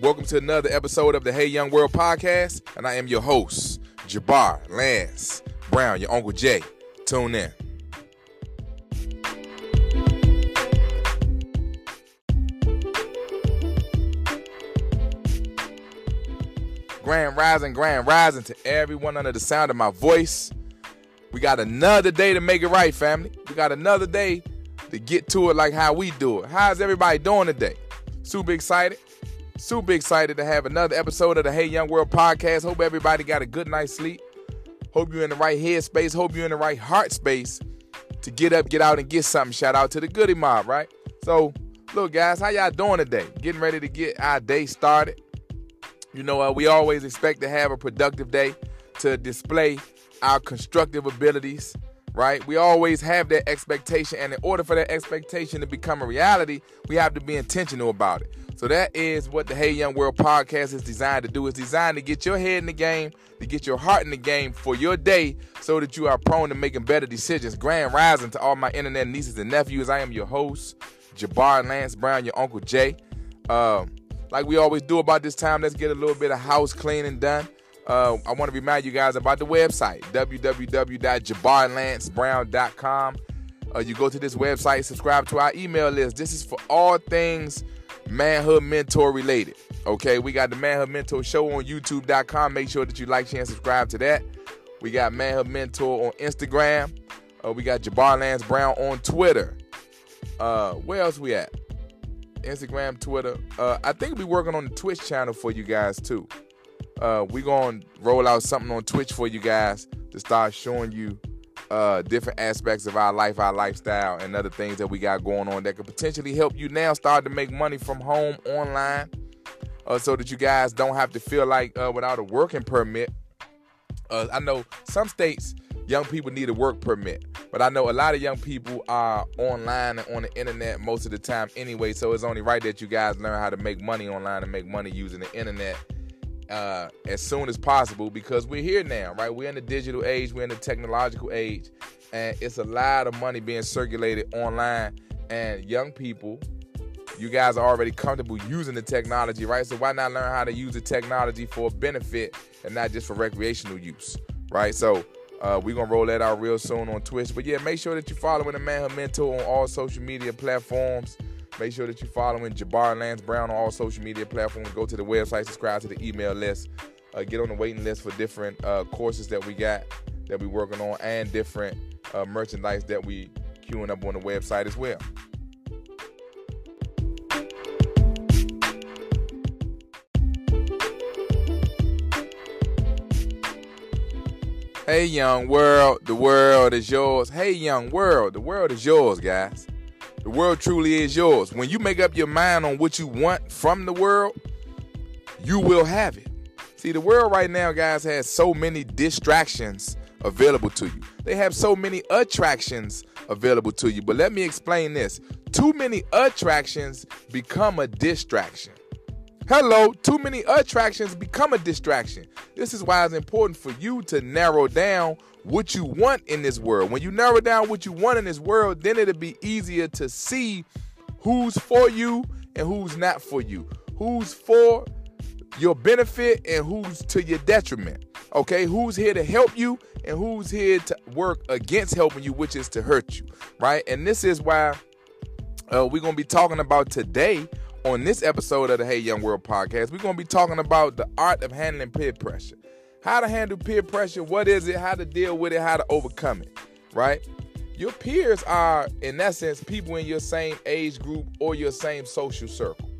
Welcome to another episode of the Hey Young World podcast, and I am your host, Jabbar Lance Brown, your Uncle Jay. Tune in. Grand rising, grand rising to everyone under the sound of my voice. We got another day to make it right, family. We got another day to get to it like how we do it. How's everybody doing today? Super excited. Super excited to have another episode of the Hey Young World podcast. Hope everybody got a good night's sleep. Hope you're in the right head space. Hope you're in the right heart space to get up, get out, and get something. Shout out to the Goodie Mob, right? So, look, guys, how y'all doing today? Getting ready to get our day started. You know, uh, we always expect to have a productive day to display our constructive abilities, right? We always have that expectation, and in order for that expectation to become a reality, we have to be intentional about it. So that is what the Hey Young World podcast is designed to do. It's designed to get your head in the game, to get your heart in the game for your day, so that you are prone to making better decisions. Grand rising to all my internet nieces and nephews. I am your host, Jabbar Lance Brown, your Uncle Jay. Um, like we always do about this time, let's get a little bit of house cleaning done. Uh, I want to remind you guys about the website, www.jabbarlanceBrown.com. Uh, you go to this website, subscribe to our email list. This is for all things manhood mentor related. Okay, we got the Manhood Mentor Show on YouTube.com. Make sure that you like, share, and subscribe to that. We got Manhood Mentor on Instagram. Uh, we got Jabbar Lance Brown on Twitter. Uh, where else we at? Instagram, Twitter. Uh, I think we be working on the Twitch channel for you guys too. Uh, we gonna roll out something on Twitch for you guys to start showing you uh, different aspects of our life, our lifestyle, and other things that we got going on that could potentially help you now start to make money from home online, uh, so that you guys don't have to feel like uh, without a working permit. Uh, I know some states young people need a work permit. But I know a lot of young people are online and on the internet most of the time anyway, so it's only right that you guys learn how to make money online and make money using the internet uh, as soon as possible because we're here now, right? We're in the digital age, we're in the technological age, and it's a lot of money being circulated online. And young people, you guys are already comfortable using the technology, right? So why not learn how to use the technology for benefit and not just for recreational use, right? So uh, we're gonna roll that out real soon on Twitch. But yeah, make sure that you're following the man Manhood Mentor on all social media platforms. Make sure that you're following Jabbar Lance Brown on all social media platforms. Go to the website, subscribe to the email list, uh, get on the waiting list for different uh, courses that we got that we're working on and different uh, merchandise that we queuing up on the website as well. Hey, young world, the world is yours. Hey, young world, the world is yours, guys. The world truly is yours. When you make up your mind on what you want from the world, you will have it. See, the world right now, guys, has so many distractions available to you. They have so many attractions available to you. But let me explain this too many attractions become a distraction. Hello, too many attractions become a distraction. This is why it's important for you to narrow down what you want in this world. When you narrow down what you want in this world, then it'll be easier to see who's for you and who's not for you. Who's for your benefit and who's to your detriment. Okay, who's here to help you and who's here to work against helping you, which is to hurt you, right? And this is why uh, we're gonna be talking about today on this episode of the Hey Young World podcast, we're going to be talking about the art of handling peer pressure. How to handle peer pressure, what is it, how to deal with it, how to overcome it, right? Your peers are, in essence, people in your same age group or your same social circle,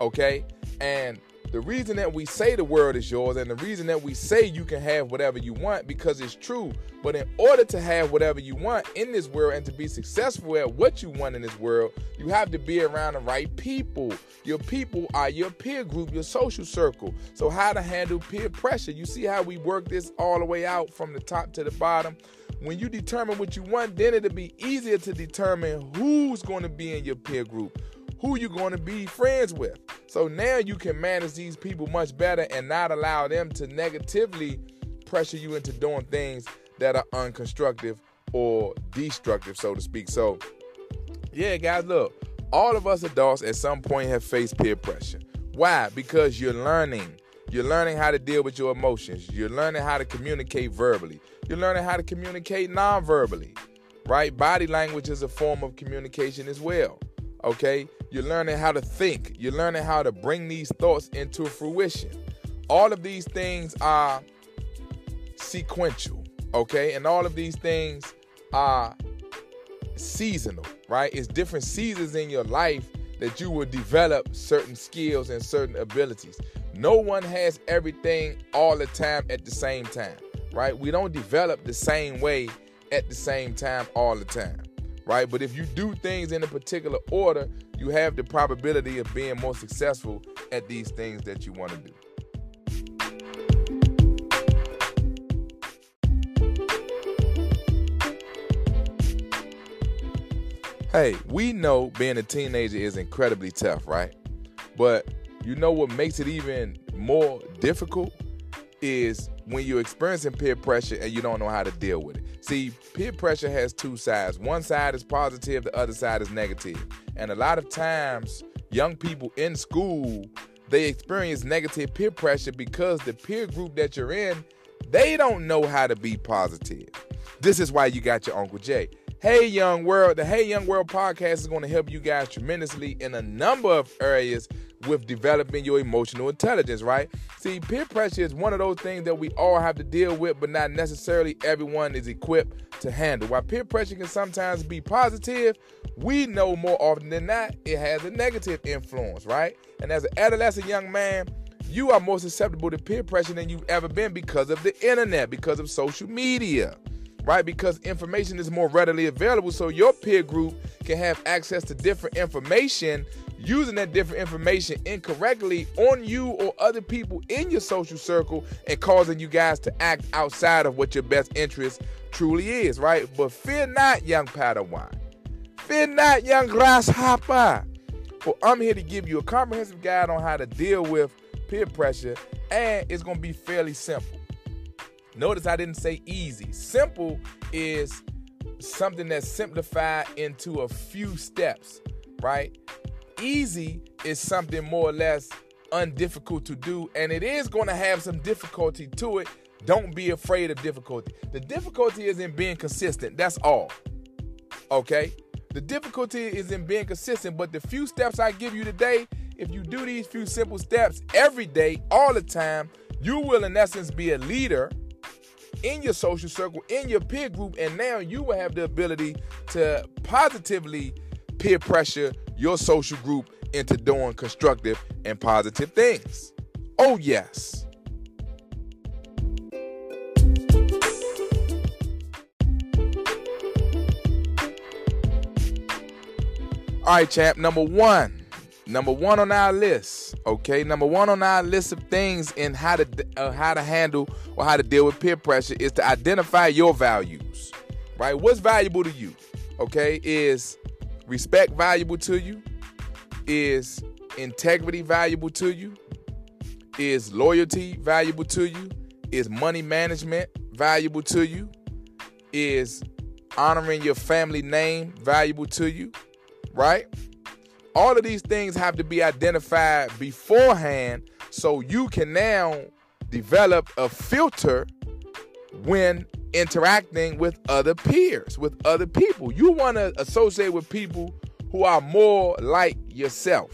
okay? And the reason that we say the world is yours and the reason that we say you can have whatever you want because it's true. But in order to have whatever you want in this world and to be successful at what you want in this world, you have to be around the right people. Your people are your peer group, your social circle. So, how to handle peer pressure? You see how we work this all the way out from the top to the bottom? When you determine what you want, then it'll be easier to determine who's going to be in your peer group who you're going to be friends with. So now you can manage these people much better and not allow them to negatively pressure you into doing things that are unconstructive or destructive, so to speak. So, yeah, guys, look, all of us adults at some point have faced peer pressure. Why? Because you're learning. You're learning how to deal with your emotions. You're learning how to communicate verbally. You're learning how to communicate non-verbally. Right? Body language is a form of communication as well. Okay? You're learning how to think. You're learning how to bring these thoughts into fruition. All of these things are sequential. Okay? And all of these things are seasonal, right? It's different seasons in your life that you will develop certain skills and certain abilities. No one has everything all the time at the same time, right? We don't develop the same way at the same time all the time, right? But if you do things in a particular order, you have the probability of being more successful at these things that you want to do. Hey, we know being a teenager is incredibly tough, right? But you know what makes it even more difficult is when you're experiencing peer pressure and you don't know how to deal with it. See, peer pressure has two sides. One side is positive, the other side is negative. And a lot of times, young people in school, they experience negative peer pressure because the peer group that you're in, they don't know how to be positive. This is why you got your Uncle Jay. Hey Young World, the Hey Young World podcast is going to help you guys tremendously in a number of areas with developing your emotional intelligence, right? See, peer pressure is one of those things that we all have to deal with, but not necessarily everyone is equipped to handle. While peer pressure can sometimes be positive, we know more often than not it has a negative influence, right? And as an adolescent young man, you are more susceptible to peer pressure than you've ever been because of the internet, because of social media right? Because information is more readily available, so your peer group can have access to different information, using that different information incorrectly on you or other people in your social circle and causing you guys to act outside of what your best interest truly is, right? But fear not, young Padawan. Fear not, young grasshopper. For I'm here to give you a comprehensive guide on how to deal with peer pressure, and it's to be fairly simple. Notice I didn't say easy. Simple is something that's simplified into a few steps, right? Easy is something more or less undifficult to do, and it is going to have some difficulty to it. Don't be afraid of difficulty. The difficulty is in being consistent. That's all. Okay? The difficulty is in being consistent, but the few steps I give you today, if you do these few simple steps every day, all the time, you will, in essence, be a leader in your social circle, in your peer group, and now you will have the ability to positively peer pressure your social group into doing constructive and positive things. Oh, yes. All right, champ. Number one. Number one on our list, okay. Number one on our list of things in how to uh, how to handle or how to deal with peer pressure is to identify your values, right? What's valuable to you, okay? Is respect valuable to you? Is integrity valuable to you? Is loyalty valuable to you? Is money management valuable to you? Is honoring your family name valuable to you? Right? All of these things have to be identified beforehand so you can now develop a filter when interacting with other peers, with other people. You want to associate with people who are more like yourself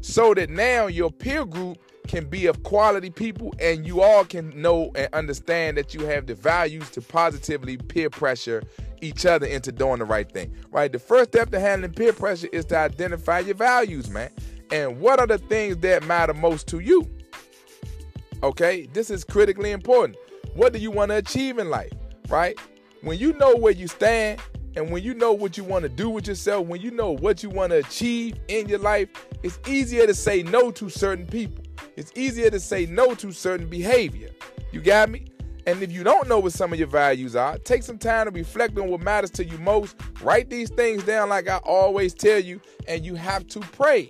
so that now your peer group can be of quality people and you all can know and understand that you have the values to positively peer pressure each other into doing the right thing. Right? The first step to handling peer pressure is to identify your values, man. And what are the things that matter most to you? Okay? This is critically important. What do you want to achieve in life? Right? When you know where you stand and when you know what you want to do with yourself, when you know what you want to achieve in your life, it's easier to say no to certain people. It's easier to say no to certain behavior. You got me? And if you don't know what some of your values are, take some time to reflect on what matters to you most. Write these things down, like I always tell you, and you have to pray,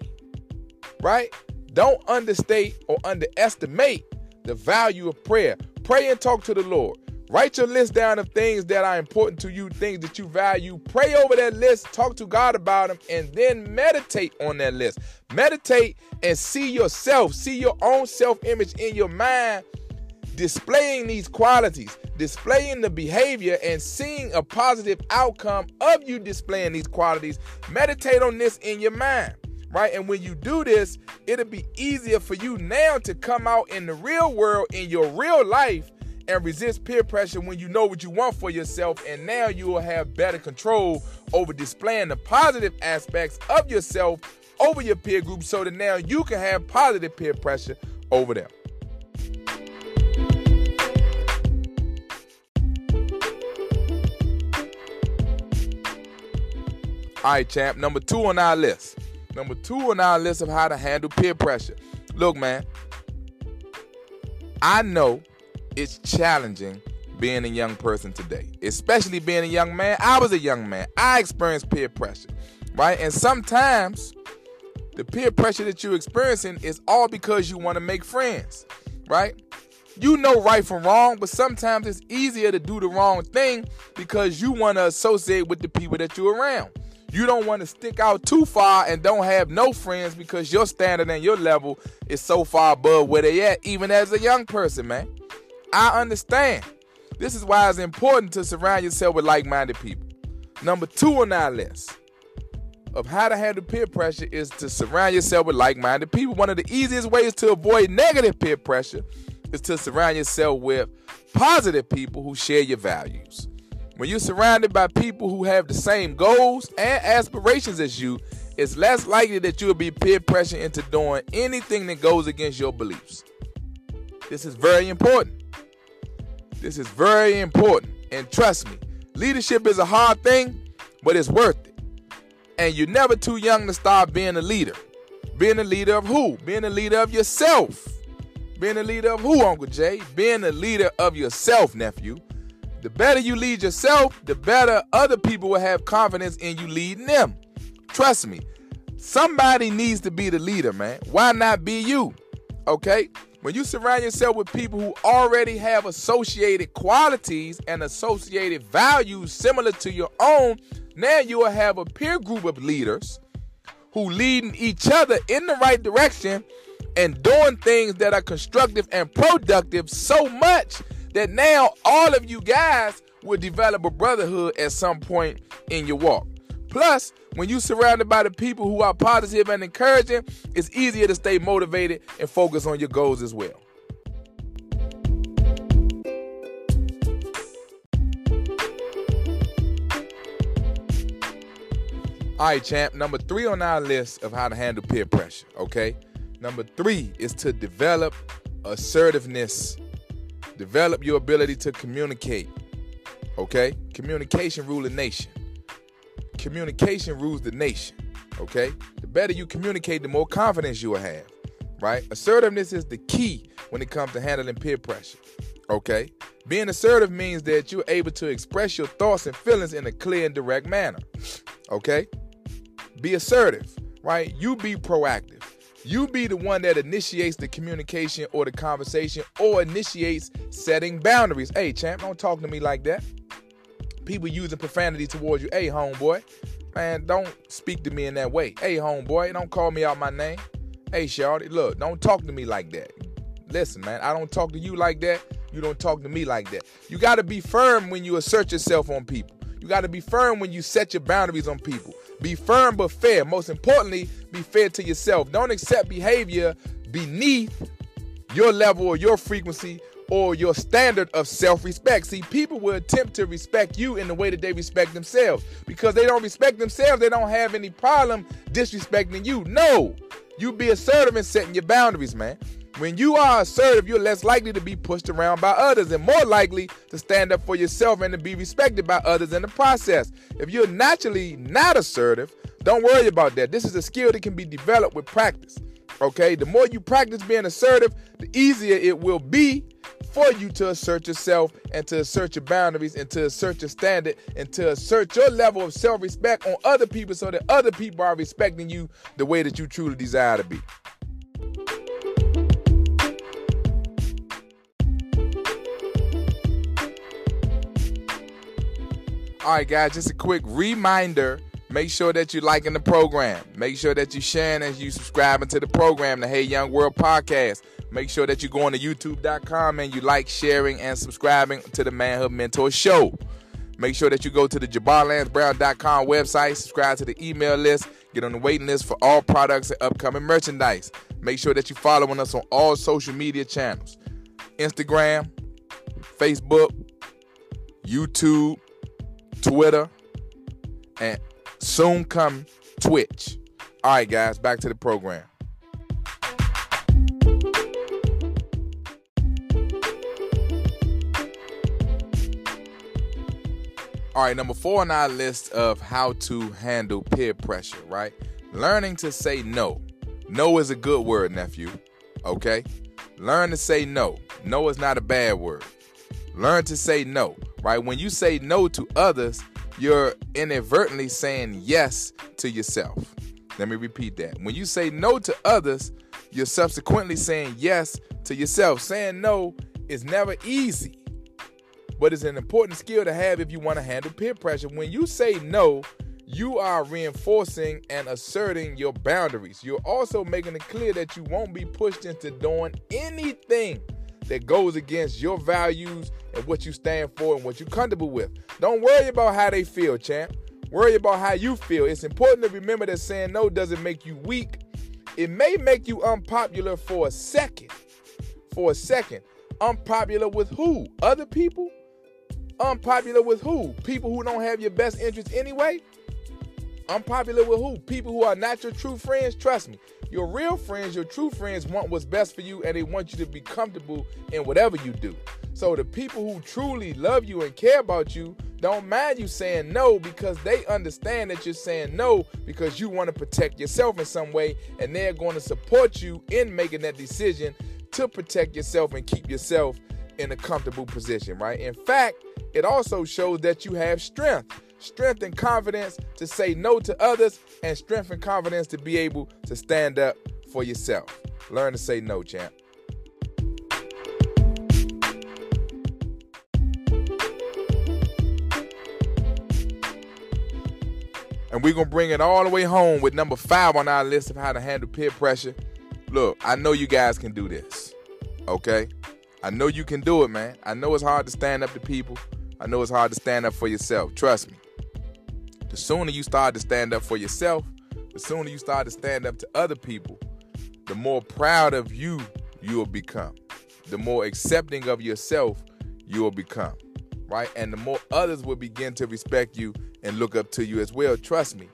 right? Don't understate or underestimate the value of prayer. Pray and talk to the Lord. Write your list down of things that are important to you, things that you value. Pray over that list, talk to God about them, and then meditate on that list. Meditate and see yourself, see your own self image in your mind, displaying these qualities, displaying the behavior, and seeing a positive outcome of you displaying these qualities. Meditate on this in your mind right? And when you do this, it'll be easier for you now to come out in the real world, in your real life, and resist peer pressure when you know what you want for yourself. And now you will have better control over displaying the positive aspects of yourself over your peer group so that now you can have positive peer pressure over them. All right, champ. Number two on our list. Number two on our list of how to handle peer pressure. Look, man, I know it's challenging being a young person today, especially being a young man. I was a young man. I experienced peer pressure, right? And sometimes the peer pressure that you're experiencing is all because you want to make friends, right? You know right from wrong, but sometimes it's easier to do the wrong thing because you want to associate with the people that you're around. You don't want to stick out too far and don't have no friends because your standard and your level is so far above where they at, even as a young person, man. I understand. This is why it's important to surround yourself with like minded people. Number two on our list of how to handle peer pressure is to surround yourself with like minded people. One of the easiest ways to avoid negative peer pressure is to surround yourself with positive people who share your values. When you're surrounded by people who have the same goals and aspirations as you, it's less likely that you'll be peer pressured into doing anything that goes against your beliefs. This is very important. This is very important. And trust me, leadership is a hard thing, but it's worth it. And you're never too young to start being a leader. Being a leader of who? Being a leader of yourself. Being a leader of who, Uncle Jay? Being a leader of yourself, nephew. The better you lead yourself, the better other people will have confidence in you leading them. Trust me. Somebody needs to be the leader, man. Why not be you? Okay? When you surround yourself with people who already have associated qualities and associated values similar to your own, now you will have a peer group of leaders who leading each other in the right direction and doing things that are constructive and productive so much that now all of you guys will develop a brotherhood at some point in your walk. Plus, when you're surrounded by the people who are positive and encouraging, it's easier to stay motivated and focus on your goals as well. All right, champ. Number three on our list of how to handle peer pressure, okay? Number three is to develop assertiveness, develop your ability to communicate, okay? Communication rule a nation communication rules the nation. Okay? The better you communicate, the more confidence you will have. Right? Assertiveness is the key when it comes to handling peer pressure. Okay? Being assertive means that you're able to express your thoughts and feelings in a clear and direct manner. Okay? Be assertive, right? You be proactive. You be the one that initiates the communication or the conversation or initiates setting boundaries. Hey, champ, don't talk to me like that people using profanity towards you. Hey, homeboy, man, don't speak to me in that way. Hey, homeboy, don't call me out my name. Hey, Shawty, look, don't talk to me like that. Listen, man, I don't talk to you like that. You don't talk to me like that. You got to be firm when you assert yourself on people. You got to be firm when you set your boundaries on people. Be firm but fair. Most importantly, be fair to yourself. Don't accept behavior beneath your level or your frequency or your standard of self respect. See, people will attempt to respect you in the way that they respect themselves because they don't respect themselves. They don't have any problem disrespecting you. No, you be assertive in setting your boundaries, man. When you are assertive, you're less likely to be pushed around by others and more likely to stand up for yourself and to be respected by others in the process. If you're naturally not assertive, don't worry about that. This is a skill that can be developed with practice. Okay, the more you practice being assertive, the easier it will be for you to assert yourself and to assert your boundaries and to assert your standard and to assert your level of self respect on other people so that other people are respecting you the way that you truly desire to be. All right, guys, just a quick reminder. Make sure that you're liking the program. Make sure that you're sharing as you subscribing to the program, the Hey Young World podcast. Make sure that you go on to youtube.com and you like, sharing, and subscribing to the Manhood Mentor Show. Make sure that you go to the JabarLanceBrown.com website, subscribe to the email list, get on the waiting list for all products and upcoming merchandise. Make sure that you're following us on all social media channels Instagram, Facebook, YouTube, Twitter, and soon come Twitch. All right, guys, back to the program. All right, number four on our list of how to handle peer pressure, right? Learning to say no. No is a good word, nephew. Okay? Learn to say no. No is not a bad word. Learn to say no, right? When you say no to others, you're inadvertently saying yes to yourself. Let me repeat that. When you say no to others, you're subsequently saying yes to yourself. Saying no is never easy but it's an important skill to have if you want to handle peer pressure. When you say no, you are reinforcing and asserting your boundaries. You're also making it clear that you won't be pushed into doing anything that goes against your values and what you stand for and what you're comfortable with. Don't worry about how they feel, champ. Worry about how you feel. It's important to remember that saying no doesn't make you weak. It may make you unpopular for a second. For a second. Unpopular with who? Other people? Unpopular with who? People who don't have your best interest anyway? Unpopular with who? People who are not your true friends? Trust me. Your real friends, your true friends want what's best for you and they want you to be comfortable in whatever you do. So the people who truly love you and care about you don't mind you saying no because they understand that you're saying no because you want to protect yourself in some way and they're going to support you in making that decision to protect yourself and keep yourself in a comfortable position, right? In fact, it also shows that you have strength strength and confidence to say no to others, and strength and confidence to be able to stand up for yourself. Learn to say no, champ. And we're going to bring it all the way home with number five on our list of how to handle peer pressure. Look, I know you guys can do this, okay? I know you can do it, man. I know it's hard to stand up to people. I know it's hard to stand up for yourself. Trust me. The sooner you start to stand up for yourself, the sooner you start to stand up to other people, the more proud of you you will become. The more accepting of yourself you will become. Right? And the more others will begin to respect you and look up to you as well. Trust me.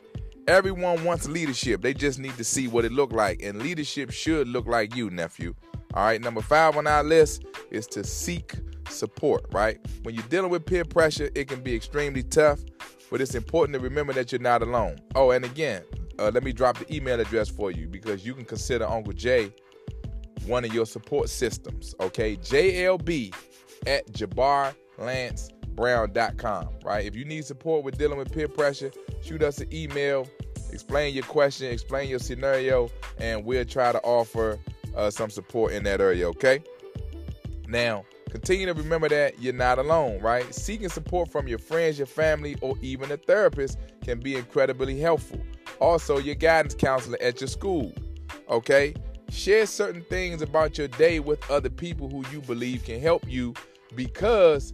Everyone wants leadership. They just need to see what it look like. And leadership should look like you, nephew. All right, number five on our list is to seek support, right? When you're dealing with peer pressure, it can be extremely tough, but it's important to remember that you're not alone. Oh, and again, uh, let me drop the email address for you because you can consider Uncle Jay one of your support systems, okay? JLB at JabarLanceBrown.com, right? If you need support with dealing with peer pressure, shoot us an email, explain your question, explain your scenario, and we'll try to offer uh, some support in that area, okay? Now, Continue to remember that you're not alone, right? Seeking support from your friends, your family, or even a therapist can be incredibly helpful. Also, your guidance counselor at your school, okay? Share certain things about your day with other people who you believe can help you because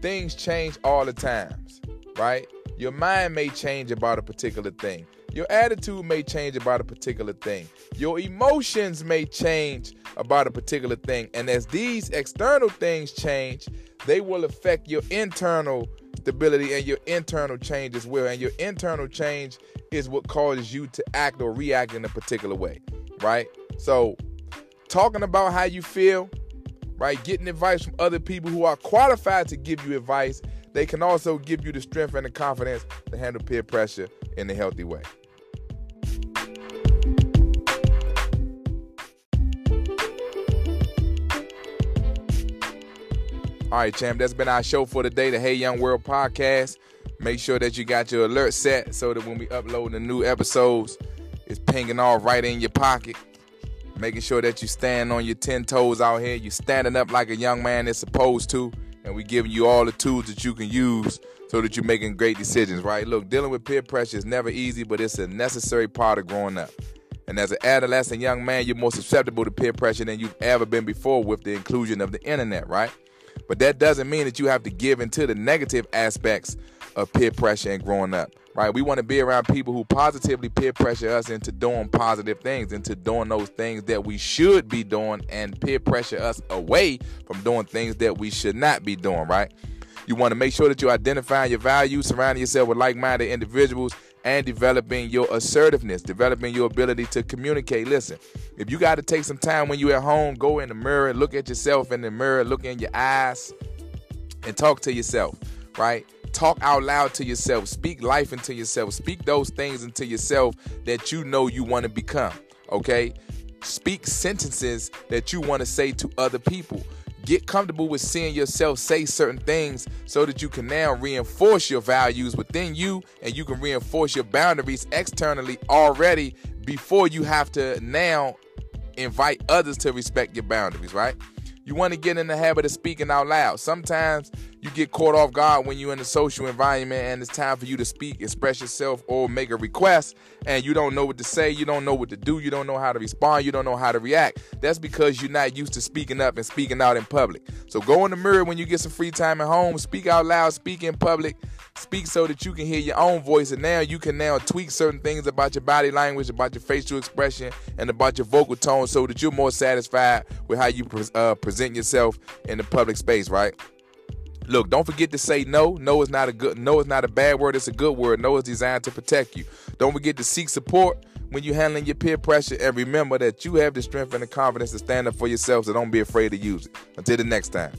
things change all the times, right? Your mind may change about a particular thing. Your attitude may change about a particular thing. Your emotions may change about a particular thing. And as these external things change, they will affect your internal stability and your internal change as well. And your internal change is what causes you to act or react in a particular way, right? So, talking about how you feel, right? Getting advice from other people who are qualified to give you advice, they can also give you the strength and the confidence to handle peer pressure in a healthy way. All right, champ, that's been our show for today, the Hey Young World podcast. Make sure that you got your alert set so that when we upload the new episodes, it's pinging all right in your pocket. Making sure that you stand on your 10 toes out here. You're standing up like a young man is supposed to. And and we giving you all the tools that you can use so that you're making great decisions, right? Look, dealing with peer pressure is never easy, but it's a necessary part of growing up. And as an adolescent young man, you're more susceptible to peer pressure than you've ever been before with the inclusion of the internet, right? But that doesn't mean that you have to give into the negative aspects of peer pressure and growing up, right? We want to be around people who positively peer pressure us into doing positive things, into doing those things that we should be doing, and peer pressure us away from doing things that we should not be doing, right? You want to make sure that you identify your values, surrounding yourself with like minded individuals, and developing your assertiveness, developing your ability to communicate. Listen, if you got to take some time when you're at home, go in the mirror, look at yourself in the mirror, look in your eyes, and talk to yourself, right? Talk out loud to yourself. Speak life into yourself. Speak those things into yourself that you know you want to become, okay? Speak sentences that you want to say to other people. Get comfortable with seeing yourself say certain things so that you can now reinforce your values within you and you can reinforce your boundaries externally already before you have to now invite others to respect your boundaries, right? You want to get in the habit of speaking out loud. Sometimes you get caught off guard when you're in a social environment and it's time for you to speak, express yourself, or make a request, and you don't know what to say, you don't know what to do, you don't know how to respond, you don't know how to react. That's because you're not used to speaking up and speaking out in public. So go in the mirror when you get some free time at home, speak out loud, speak in public, speak so that you can hear your own voice, and now you can now tweak certain things about your body language, about your facial expression, and about your vocal tone so that you're more satisfied with how you uh, present yourself in the public space, right? Look, don't forget to say no. No is not a good no is not a bad word, it's a good word. No is designed to protect you. Don't forget to seek support when you're handling your peer pressure and remember that you have the strength and the confidence to stand up for yourself, so don't be afraid to use it. Until the next time.